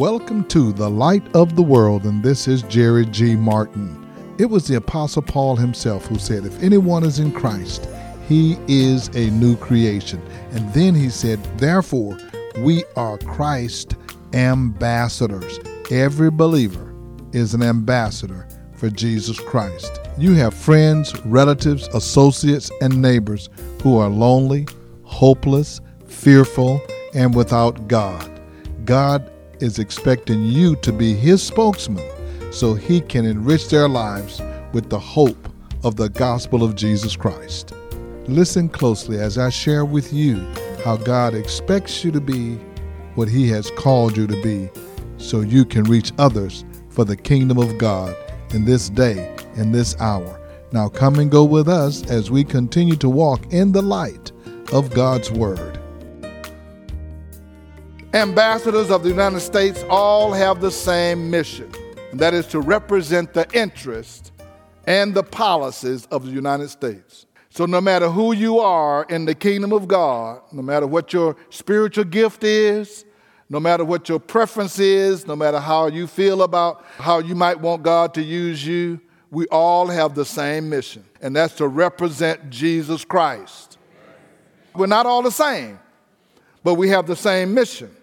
Welcome to the Light of the World, and this is Jerry G. Martin. It was the Apostle Paul himself who said, If anyone is in Christ, he is a new creation. And then he said, Therefore, we are Christ ambassadors. Every believer is an ambassador for Jesus Christ. You have friends, relatives, associates, and neighbors who are lonely, hopeless, fearful, and without God. God is expecting you to be His spokesman so He can enrich their lives with the hope of the gospel of Jesus Christ. Listen closely as I share with you how God expects you to be what He has called you to be so you can reach others for the kingdom of God in this day, in this hour. Now come and go with us as we continue to walk in the light of God's Word. Ambassadors of the United States all have the same mission, and that is to represent the interests and the policies of the United States. So, no matter who you are in the kingdom of God, no matter what your spiritual gift is, no matter what your preference is, no matter how you feel about how you might want God to use you, we all have the same mission, and that's to represent Jesus Christ. We're not all the same, but we have the same mission.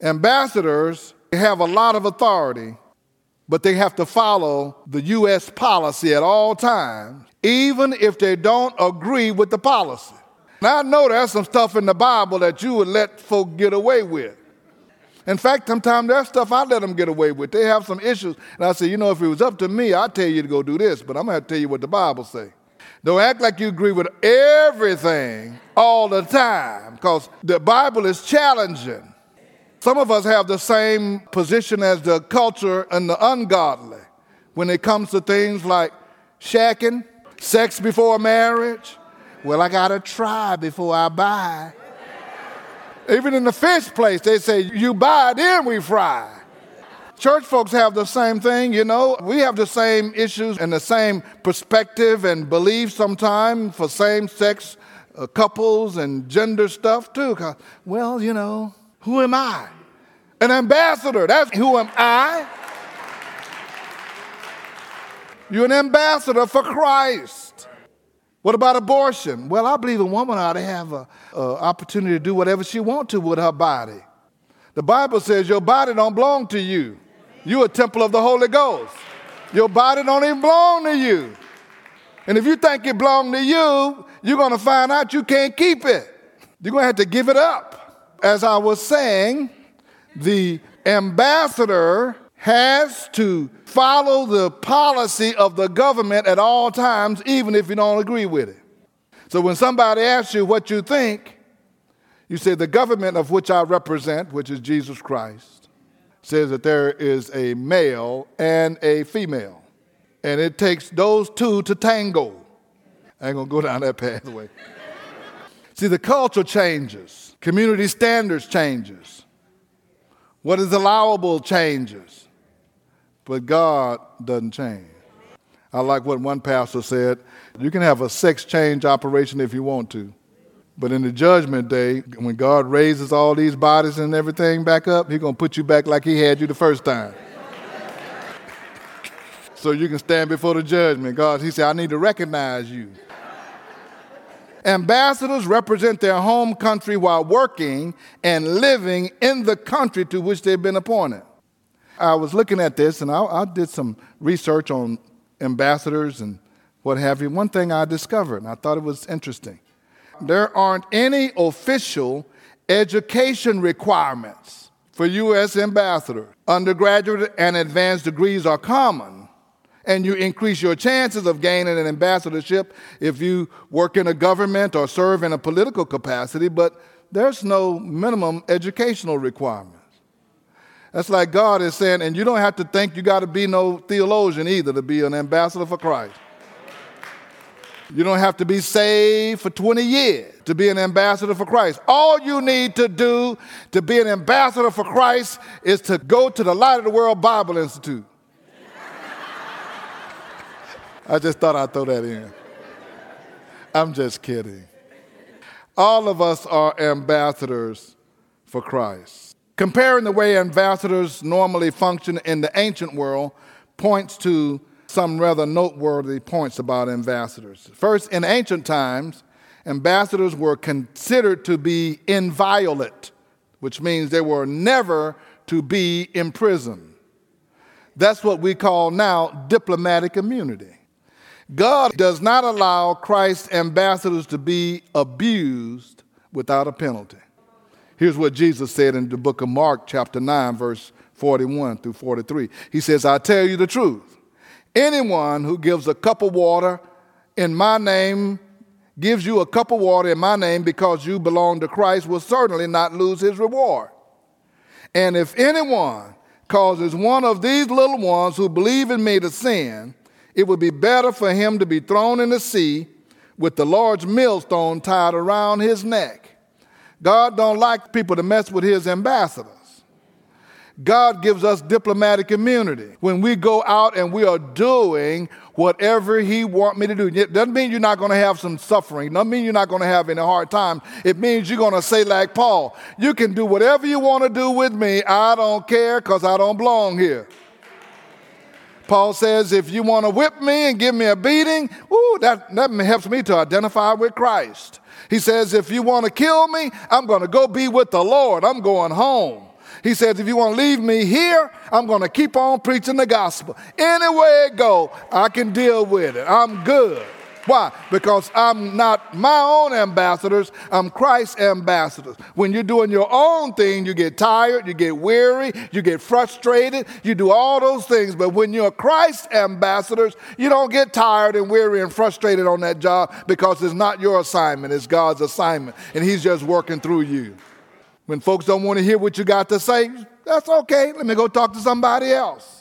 Ambassadors have a lot of authority, but they have to follow the U.S. policy at all times, even if they don't agree with the policy. Now, I know there's some stuff in the Bible that you would let folk get away with. In fact, sometimes there's stuff I let them get away with. They have some issues. And I say, you know, if it was up to me, I'd tell you to go do this, but I'm going to tell you what the Bible says. Don't act like you agree with everything all the time, because the Bible is challenging. Some of us have the same position as the culture and the ungodly when it comes to things like shacking, sex before marriage. Well, I got to try before I buy. Even in the fish place, they say, you buy, then we fry. Church folks have the same thing, you know. We have the same issues and the same perspective and belief sometimes for same sex uh, couples and gender stuff too. Well, you know, who am I? An ambassador. That's who am I? You're an ambassador for Christ. What about abortion? Well, I believe a woman ought to have an opportunity to do whatever she wants to with her body. The Bible says your body don't belong to you. You're a temple of the Holy Ghost. Your body don't even belong to you. And if you think it belongs to you, you're going to find out you can't keep it. You're going to have to give it up. As I was saying, the ambassador has to follow the policy of the government at all times, even if you don't agree with it. So when somebody asks you what you think, you say, The government of which I represent, which is Jesus Christ, says that there is a male and a female. And it takes those two to tango. I ain't gonna go down that pathway. See, the culture changes, community standards changes. What is allowable changes, but God doesn't change. I like what one pastor said you can have a sex change operation if you want to. But in the judgment day, when God raises all these bodies and everything back up, He's going to put you back like He had you the first time. so you can stand before the judgment. God, He said, I need to recognize you. Ambassadors represent their home country while working and living in the country to which they've been appointed. I was looking at this and I, I, did some research on ambassadors and what have you. One thing I discovered, and I thought it was interesting there aren't any official education requirements for U.S. ambassadors. Undergraduate and advanced degrees are common and you increase your chances of gaining an ambassadorship if you work in a government or serve in a political capacity, but there's no minimum educational requirements. That's like God is saying, and you don't have to think you got to be no theologian either to be an ambassador for Christ. You don't have to be saved for 20 years to be an ambassador for Christ. All you need to do to be an ambassador for Christ is to go to the Light of the World Bible Institute. I just thought I'd throw that in. I'm just kidding. All of us are ambassadors for Christ. Comparing the way ambassadors normally function in the ancient world points to some rather noteworthy points about ambassadors. First, in ancient times, ambassadors were considered to be inviolate, which means they were never to be imprisoned. That's what we call now diplomatic immunity. God does not allow Christ's ambassadors to be abused without a penalty. Here's what Jesus said in the book of Mark, chapter 9, verse 41 through 43. He says, I tell you the truth. Anyone who gives a cup of water in my name, gives you a cup of water in my name because you belong to Christ, will certainly not lose his reward. And if anyone causes one of these little ones who believe in me to sin, it would be better for him to be thrown in the sea with the large millstone tied around his neck. God don't like people to mess with his ambassadors. God gives us diplomatic immunity when we go out and we are doing whatever he want me to do. It doesn't mean you're not going to have some suffering. It doesn't mean you're not going to have any hard time. It means you're going to say like Paul, you can do whatever you want to do with me. I don't care because I don't belong here. Paul says, if you want to whip me and give me a beating, ooh, that, that helps me to identify with Christ. He says, if you want to kill me, I'm going to go be with the Lord. I'm going home. He says, if you want to leave me here, I'm going to keep on preaching the gospel. Anywhere it go, I can deal with it. I'm good. Why? Because I'm not my own ambassadors, I'm Christ's ambassadors. When you're doing your own thing, you get tired, you get weary, you get frustrated, you do all those things. But when you're Christ's ambassadors, you don't get tired and weary and frustrated on that job because it's not your assignment, it's God's assignment. And He's just working through you. When folks don't want to hear what you got to say, that's okay. Let me go talk to somebody else.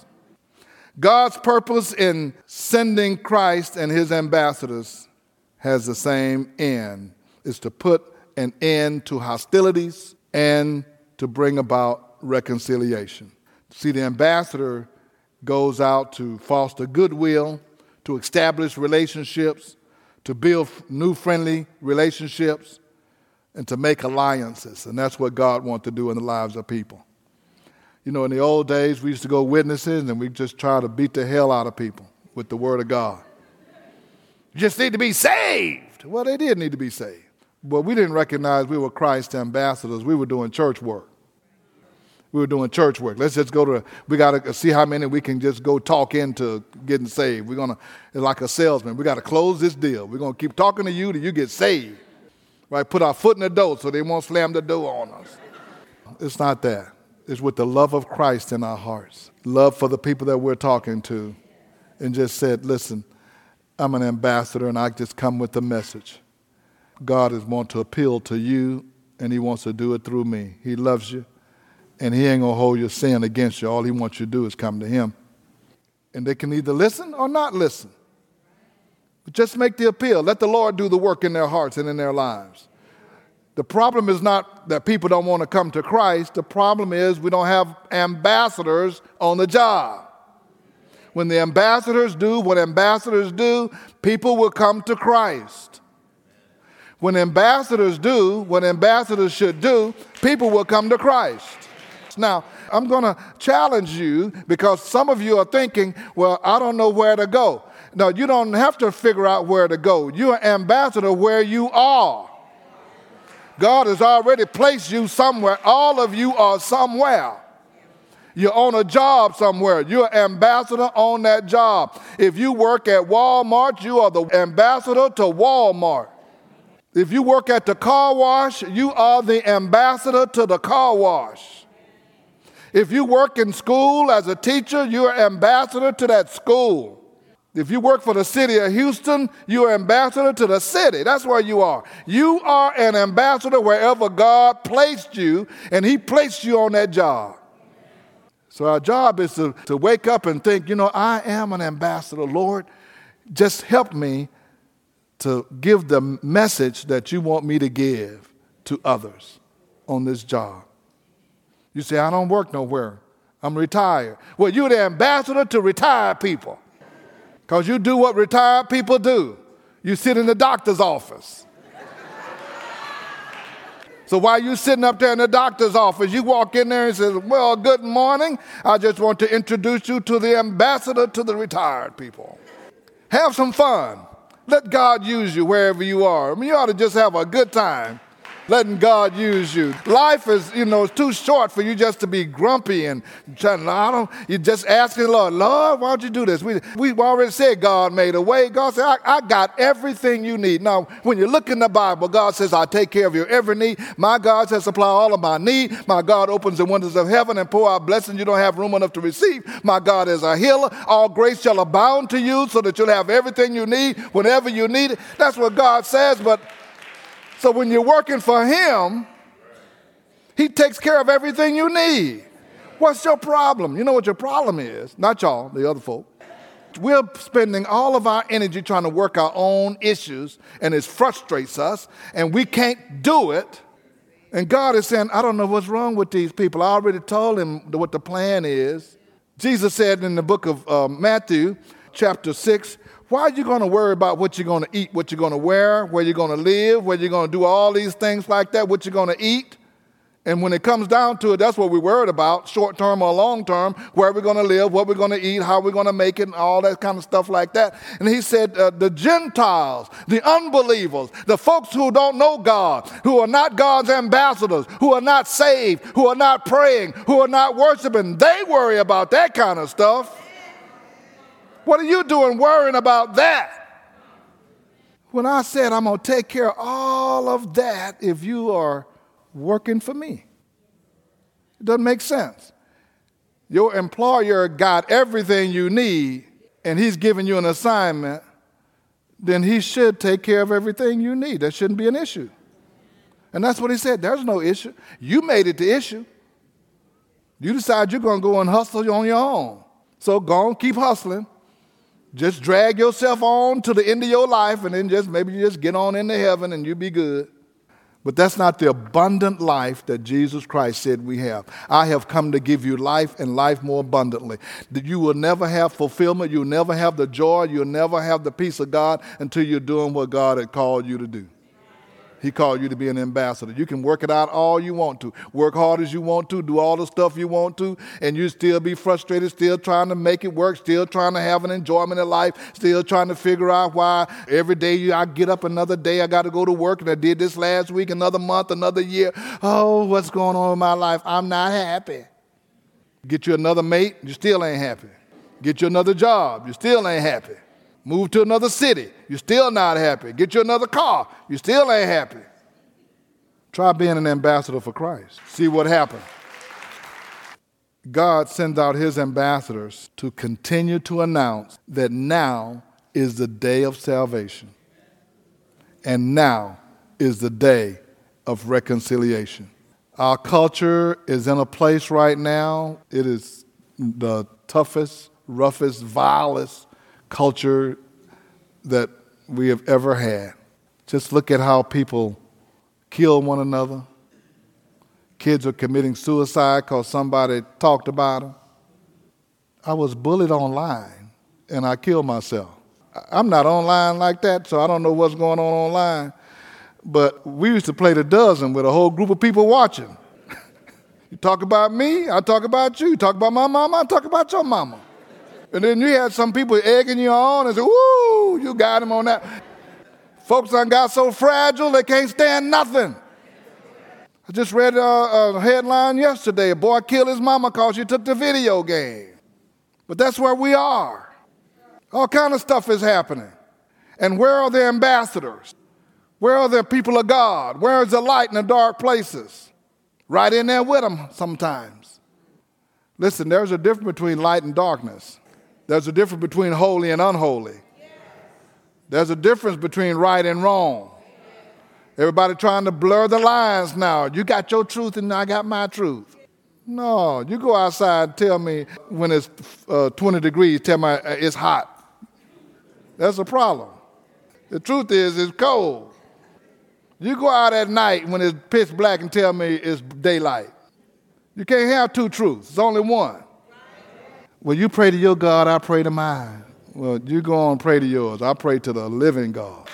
God's purpose in sending Christ and his ambassadors has the same end is to put an end to hostilities and to bring about reconciliation. See, the ambassador goes out to foster goodwill, to establish relationships, to build new friendly relationships, and to make alliances. And that's what God wants to do in the lives of people. You know, in the old days, we used to go witnesses and we just try to beat the hell out of people with the Word of God. You just need to be saved. Well, they did need to be saved. But we didn't recognize we were Christ ambassadors. We were doing church work. We were doing church work. Let's just go to, we got to see how many we can just go talk into getting saved. We're going to, like a salesman, we got to close this deal. We're going to keep talking to you till you get saved. Right? Put our foot in the door so they won't slam the door on us. It's not that is with the love of Christ in our hearts, love for the people that we're talking to, and just said, listen, I'm an ambassador and I just come with the message. God is want to appeal to you and he wants to do it through me. He loves you and he ain't gonna hold your sin against you. All he wants you to do is come to him. And they can either listen or not listen. But just make the appeal. Let the Lord do the work in their hearts and in their lives. The problem is not that people don't want to come to Christ. The problem is we don't have ambassadors on the job. When the ambassadors do what ambassadors do, people will come to Christ. When ambassadors do what ambassadors should do, people will come to Christ. Now, I'm going to challenge you because some of you are thinking, well, I don't know where to go. No, you don't have to figure out where to go. You're an ambassador where you are. God has already placed you somewhere. All of you are somewhere. You're on a job somewhere. You're ambassador on that job. If you work at Walmart, you are the ambassador to Walmart. If you work at the car wash, you are the ambassador to the car wash. If you work in school as a teacher, you're ambassador to that school. If you work for the city of Houston, you're ambassador to the city. That's where you are. You are an ambassador wherever God placed you, and He placed you on that job. So our job is to, to wake up and think, you know, I am an ambassador, Lord. Just help me to give the message that you want me to give to others on this job. You say, I don't work nowhere. I'm retired. Well, you're the ambassador to retired people. Because you do what retired people do you sit in the doctor's office. So while you're sitting up there in the doctor's office, you walk in there and say, Well, good morning. I just want to introduce you to the ambassador to the retired people. Have some fun. Let God use you wherever you are. I mean, you ought to just have a good time letting God use you. Life is, you know, it's too short for you just to be grumpy and trying, I don't, you're just asking the Lord, Lord, why don't you do this? We, we already said God made a way. God said, I, I got everything you need. Now, when you look in the Bible, God says, I take care of your every need. My God says, supply all of my need. My God opens the windows of heaven and pour out blessings you don't have room enough to receive. My God is a healer. All grace shall abound to you so that you'll have everything you need whenever you need it. That's what God says, but so when you're working for Him, He takes care of everything you need. What's your problem? You know what your problem is? Not y'all, the other folk. We're spending all of our energy trying to work our own issues, and it frustrates us, and we can't do it. And God is saying, I don't know what's wrong with these people. I already told him what the plan is. Jesus said in the book of uh, Matthew, chapter 6, why are you going to worry about what you're going to eat, what you're going to wear, where you're going to live, where you're going to do all these things like that, what you're going to eat? And when it comes down to it, that's what we're worried about, short term or long term, where we're going to live, what we're going to eat, how we're going to make it, and all that kind of stuff like that. And he said, uh, the Gentiles, the unbelievers, the folks who don't know God, who are not God's ambassadors, who are not saved, who are not praying, who are not worshiping, they worry about that kind of stuff. What are you doing worrying about that? When I said I'm going to take care of all of that if you are working for me, it doesn't make sense. Your employer got everything you need and he's giving you an assignment, then he should take care of everything you need. That shouldn't be an issue. And that's what he said. There's no issue. You made it the issue. You decide you're going to go and hustle on your own. So go on, keep hustling. Just drag yourself on to the end of your life and then just maybe you just get on into heaven and you be good. But that's not the abundant life that Jesus Christ said we have. I have come to give you life and life more abundantly. That you will never have fulfillment, you'll never have the joy, you'll never have the peace of God until you're doing what God had called you to do. He called you to be an ambassador. You can work it out all you want to, work hard as you want to, do all the stuff you want to, and you still be frustrated, still trying to make it work, still trying to have an enjoyment in life, still trying to figure out why every day you, I get up another day, I got to go to work, and I did this last week, another month, another year. Oh, what's going on in my life? I'm not happy. Get you another mate, you still ain't happy. Get you another job, you still ain't happy. Move to another city, you're still not happy. Get you another car, you still ain't happy. Try being an ambassador for Christ. See what happens. God sends out his ambassadors to continue to announce that now is the day of salvation. And now is the day of reconciliation. Our culture is in a place right now, it is the toughest, roughest, vilest culture that we have ever had. Just look at how people kill one another. Kids are committing suicide because somebody talked about them. I was bullied online and I killed myself. I'm not online like that, so I don't know what's going on online. But we used to play the dozen with a whole group of people watching. you talk about me, I talk about you. You talk about my mama, I talk about your mama. And then you had some people egging you on and say, "Woo, you got him on that." Folks done got so fragile they can't stand nothing. I just read a, a headline yesterday: a boy killed his mama because she took the video game. But that's where we are. All kind of stuff is happening. And where are the ambassadors? Where are the people of God? Where is the light in the dark places? Right in there with them sometimes. Listen, there's a difference between light and darkness. There's a difference between holy and unholy. There's a difference between right and wrong. Everybody trying to blur the lines now. You got your truth and I got my truth. No, you go outside and tell me when it's uh, 20 degrees, tell me uh, it's hot. That's a problem. The truth is, it's cold. You go out at night when it's pitch black and tell me it's daylight. You can't have two truths, it's only one. Well, you pray to your God, I pray to mine. Well, you go on and pray to yours. I pray to the living God.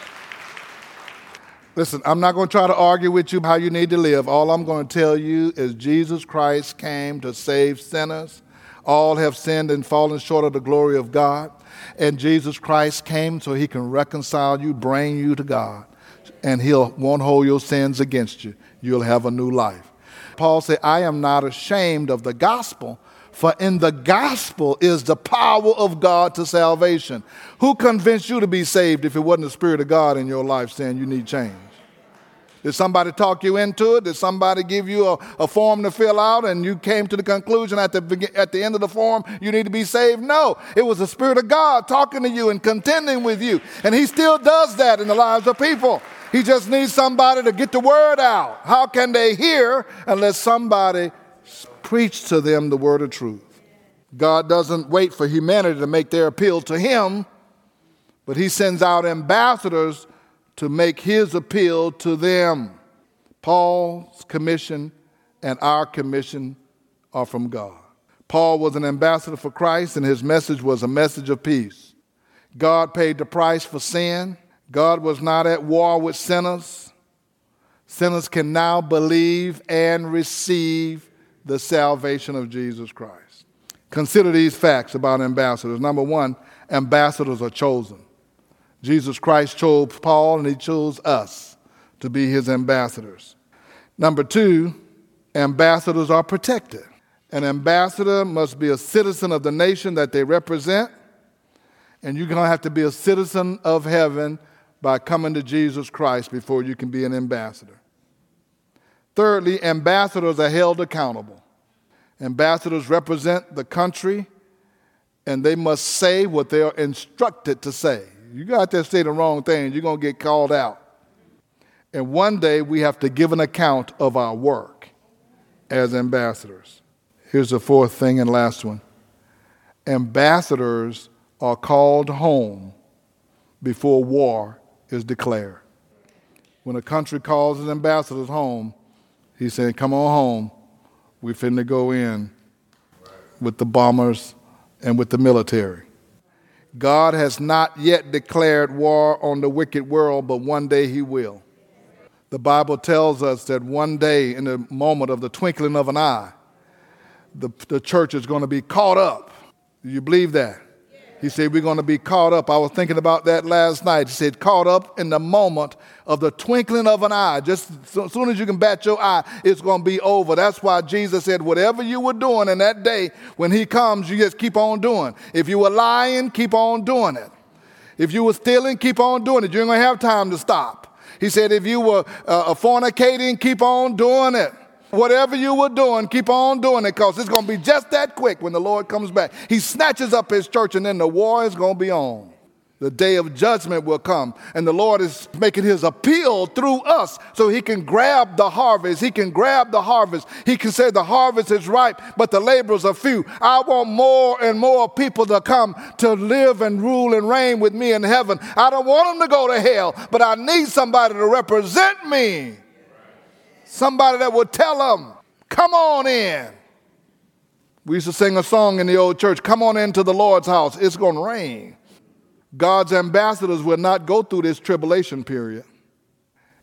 Listen, I'm not going to try to argue with you how you need to live. All I'm going to tell you is Jesus Christ came to save sinners. All have sinned and fallen short of the glory of God. And Jesus Christ came so he can reconcile you, bring you to God. And he'll won't hold your sins against you. You'll have a new life. Paul said, I am not ashamed of the gospel, for in the gospel is the power of God to salvation. Who convinced you to be saved if it wasn't the Spirit of God in your life saying you need change? Did somebody talk you into it? Did somebody give you a, a, form to fill out and you came to the conclusion at the, at the end of the form you need to be saved? No. It was the Spirit of God talking to you and contending with you. And He still does that in the lives of people. He just needs somebody to get the word out. How can they hear unless somebody preach to them the word of truth? God doesn't wait for humanity to make their appeal to Him, but He sends out ambassadors to make his appeal to them. Paul's commission and our commission are from God. Paul was an ambassador for Christ, and his message was a message of peace. God paid the price for sin. God was not at war with sinners. Sinners can now believe and receive the salvation of Jesus Christ. Consider these facts about ambassadors. Number one, ambassadors are chosen. Jesus Christ chose Paul and he chose us to be his ambassadors. Number two, ambassadors are protected. An ambassador must be a citizen of the nation that they represent, and you're going to have to be a citizen of heaven by coming to Jesus Christ before you can be an ambassador. Thirdly, ambassadors are held accountable. Ambassadors represent the country, and they must say what they are instructed to say. You got to say the wrong thing, you're going to get called out. And one day we have to give an account of our work as ambassadors. Here's the fourth thing and last one ambassadors are called home before war is declared. When a country calls its ambassadors home, he's saying, Come on home. We finna go in with the bombers and with the military. God has not yet declared war on the wicked world, but one day he will. The Bible tells us that one day, in the moment of the twinkling of an eye, the, the church is going to be caught up. Do you believe that? He said, We're going to be caught up. I was thinking about that last night. He said, Caught up in the moment of the twinkling of an eye. Just as soon as you can bat your eye, it's going to be over. That's why Jesus said, Whatever you were doing in that day, when He comes, you just keep on doing. If you were lying, keep on doing it. If you were stealing, keep on doing it. You ain't going to have time to stop. He said, If you were uh, fornicating, keep on doing it. Whatever you were doing, keep on doing it because it's going to be just that quick when the Lord comes back. He snatches up his church and then the war is going to be on. The day of judgment will come, and the Lord is making his appeal through us so he can grab the harvest. He can grab the harvest. He can say, The harvest is ripe, but the laborers are few. I want more and more people to come to live and rule and reign with me in heaven. I don't want them to go to hell, but I need somebody to represent me. Somebody that would tell them, come on in. We used to sing a song in the old church, come on into the Lord's house, it's going to rain. God's ambassadors will not go through this tribulation period.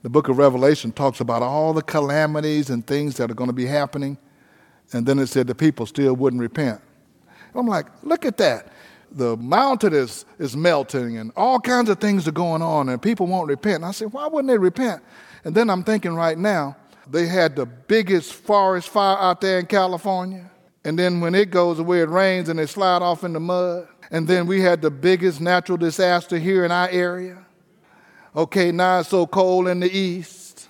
The book of Revelation talks about all the calamities and things that are going to be happening. And then it said the people still wouldn't repent. I'm like, look at that. The mountain is, is melting and all kinds of things are going on and people won't repent. And I said, why wouldn't they repent? And then I'm thinking right now, they had the biggest forest fire out there in California. And then when it goes away, it rains and they slide off in the mud. And then we had the biggest natural disaster here in our area. Okay, now it's so cold in the east.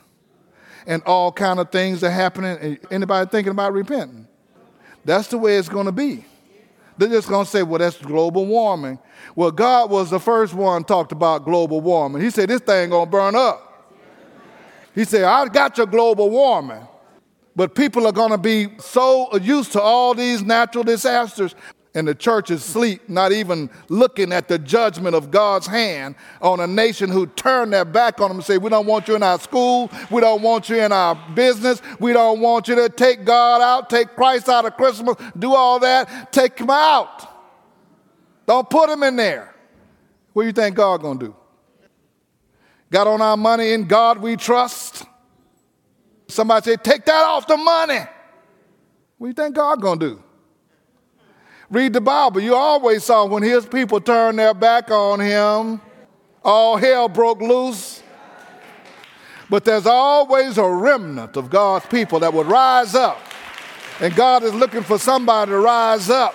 And all kind of things are happening. Anybody thinking about repenting? That's the way it's going to be. They're just going to say, well, that's global warming. Well, God was the first one talked about global warming. He said, this thing going to burn up. He said, "I've got your global warming, but people are going to be so used to all these natural disasters. And the church is asleep, not even looking at the judgment of God's hand on a nation who turned their back on them and say, We don't want you in our school. We don't want you in our business. We don't want you to take God out, take Christ out of Christmas, do all that. Take him out. Don't put him in there. What do you think God going to do? Got on our money in God we trust. Somebody say, take that off the money. What do you think God gonna do? Read the Bible. You always saw when his people turned their back on him, all hell broke loose. But there's always a remnant of God's people that would rise up. And God is looking for somebody to rise up.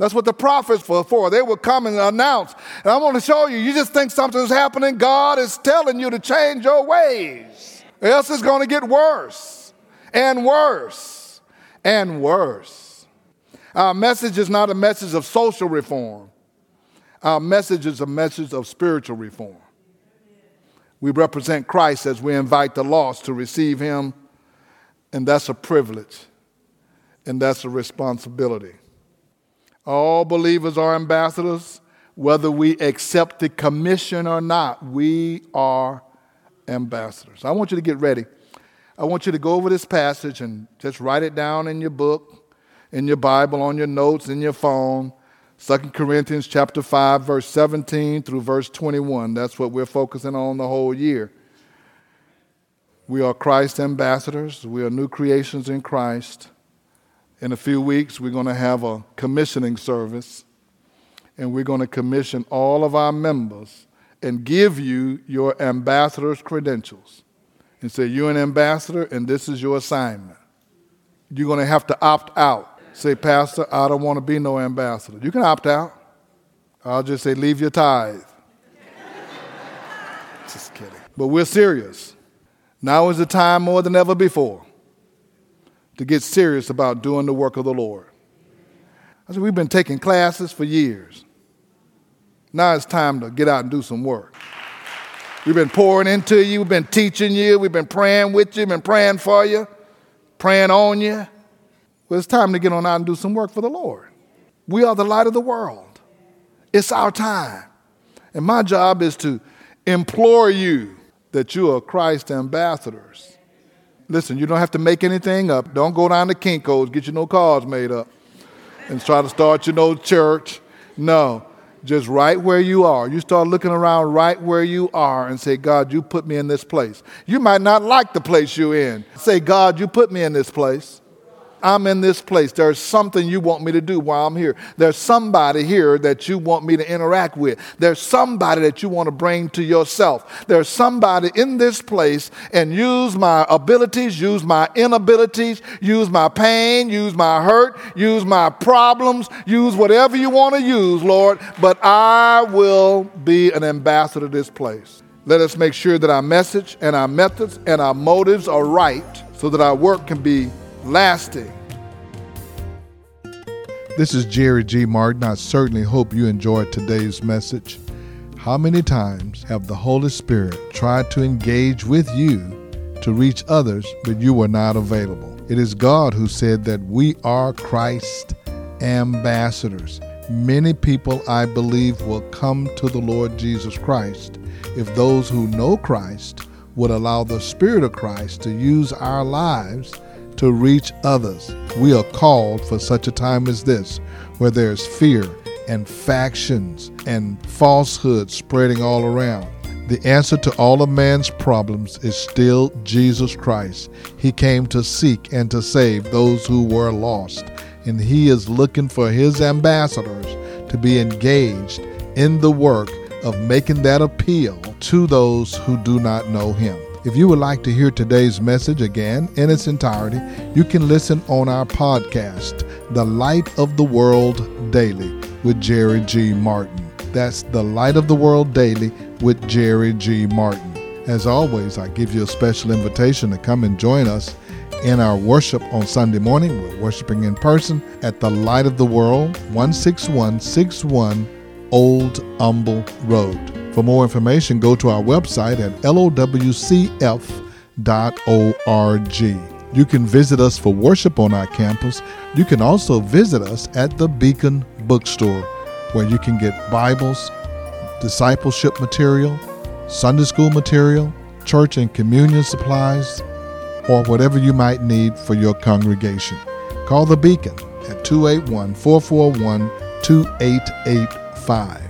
That's what the prophets were for. They would come and announce. And I want to show you, you just think something's happening. God is telling you to change your ways. Else it's going to get worse and worse and worse. Our message is not a message of social reform. Our message is a message of spiritual reform. We represent Christ as we invite the lost to receive Him, and that's a privilege, and that's a responsibility. All believers are ambassadors, whether we accept the commission or not. We are ambassadors. I want you to get ready. I want you to go over this passage and just write it down in your book, in your Bible, on your notes, in your phone. 2 Corinthians chapter 5 verse 17 through verse 21. That's what we're focusing on the whole year. We are Christ ambassadors. We are new creations in Christ. In a few weeks, we're going to have a commissioning service, and we're going to commission all of our members and give you your ambassador's credentials and say, You're an ambassador, and this is your assignment. You're going to have to opt out. Say, Pastor, I don't want to be no ambassador. You can opt out. I'll just say, leave your tithe. just kidding. But we're serious. Now is the time more than ever before to get serious about doing the work of the Lord. I said, we've been taking classes for years. Now it's time to get out and do some work. We've been pouring into you, we've been teaching you, we've been praying with you, been praying for you, praying on you. Well, it's time to get on out and do some work for the Lord. We are the light of the world. It's our time. And my job is to implore you that you are Christ ambassadors. Listen, you don't have to make anything up. Don't go down to Kinko's, get you no cards made up, and try to start your no church. No, just right where you are. You start looking around right where you are and say, God, you put me in this place. You might not like the place you're in. Say, God, you put me in this place. I'm in this place. There's something you want me to do while I'm here. There's somebody here that you want me to interact with. There's somebody that you want to bring to yourself. There's somebody in this place and use my abilities, use my inabilities, use my pain, use my hurt, use my problems, use whatever you want to use, Lord, but I will be an ambassador to this place. Let us make sure that our message and our methods and our motives are right so that our work can be lasting. This is Jerry G. Martin. I certainly hope you enjoyed today's message. How many times have the Holy Spirit tried to engage with you to reach others, but you were not available? It is God who said that we are Christ ambassadors. Many people, I believe, will come to the Lord Jesus Christ if those who know Christ would allow the Spirit of Christ to use our lives to reach others. We are called for such a time as this, where there's fear and factions and falsehood spreading all around. The answer to all of man's problems is still Jesus Christ. He came to seek and to save those who were lost, and He is looking for His ambassadors to be engaged in the work of making that appeal to those who do not know Him. If you would like to hear today's message again in its entirety, you can listen on our podcast, The Light of the World Daily with Jerry G. Martin. That's The Light of the World Daily with Jerry G. Martin. As always, I give you a special invitation to come and join us in our worship on Sunday morning. We're worshiping in person at the Light of the World, 16161 Old Humble Road. For more information, go to our website at lowcf.org. You can visit us for worship on our campus. You can also visit us at the Beacon Bookstore, where you can get Bibles, discipleship material, Sunday school material, church and communion supplies, or whatever you might need for your congregation. Call the Beacon at 281 441 2885.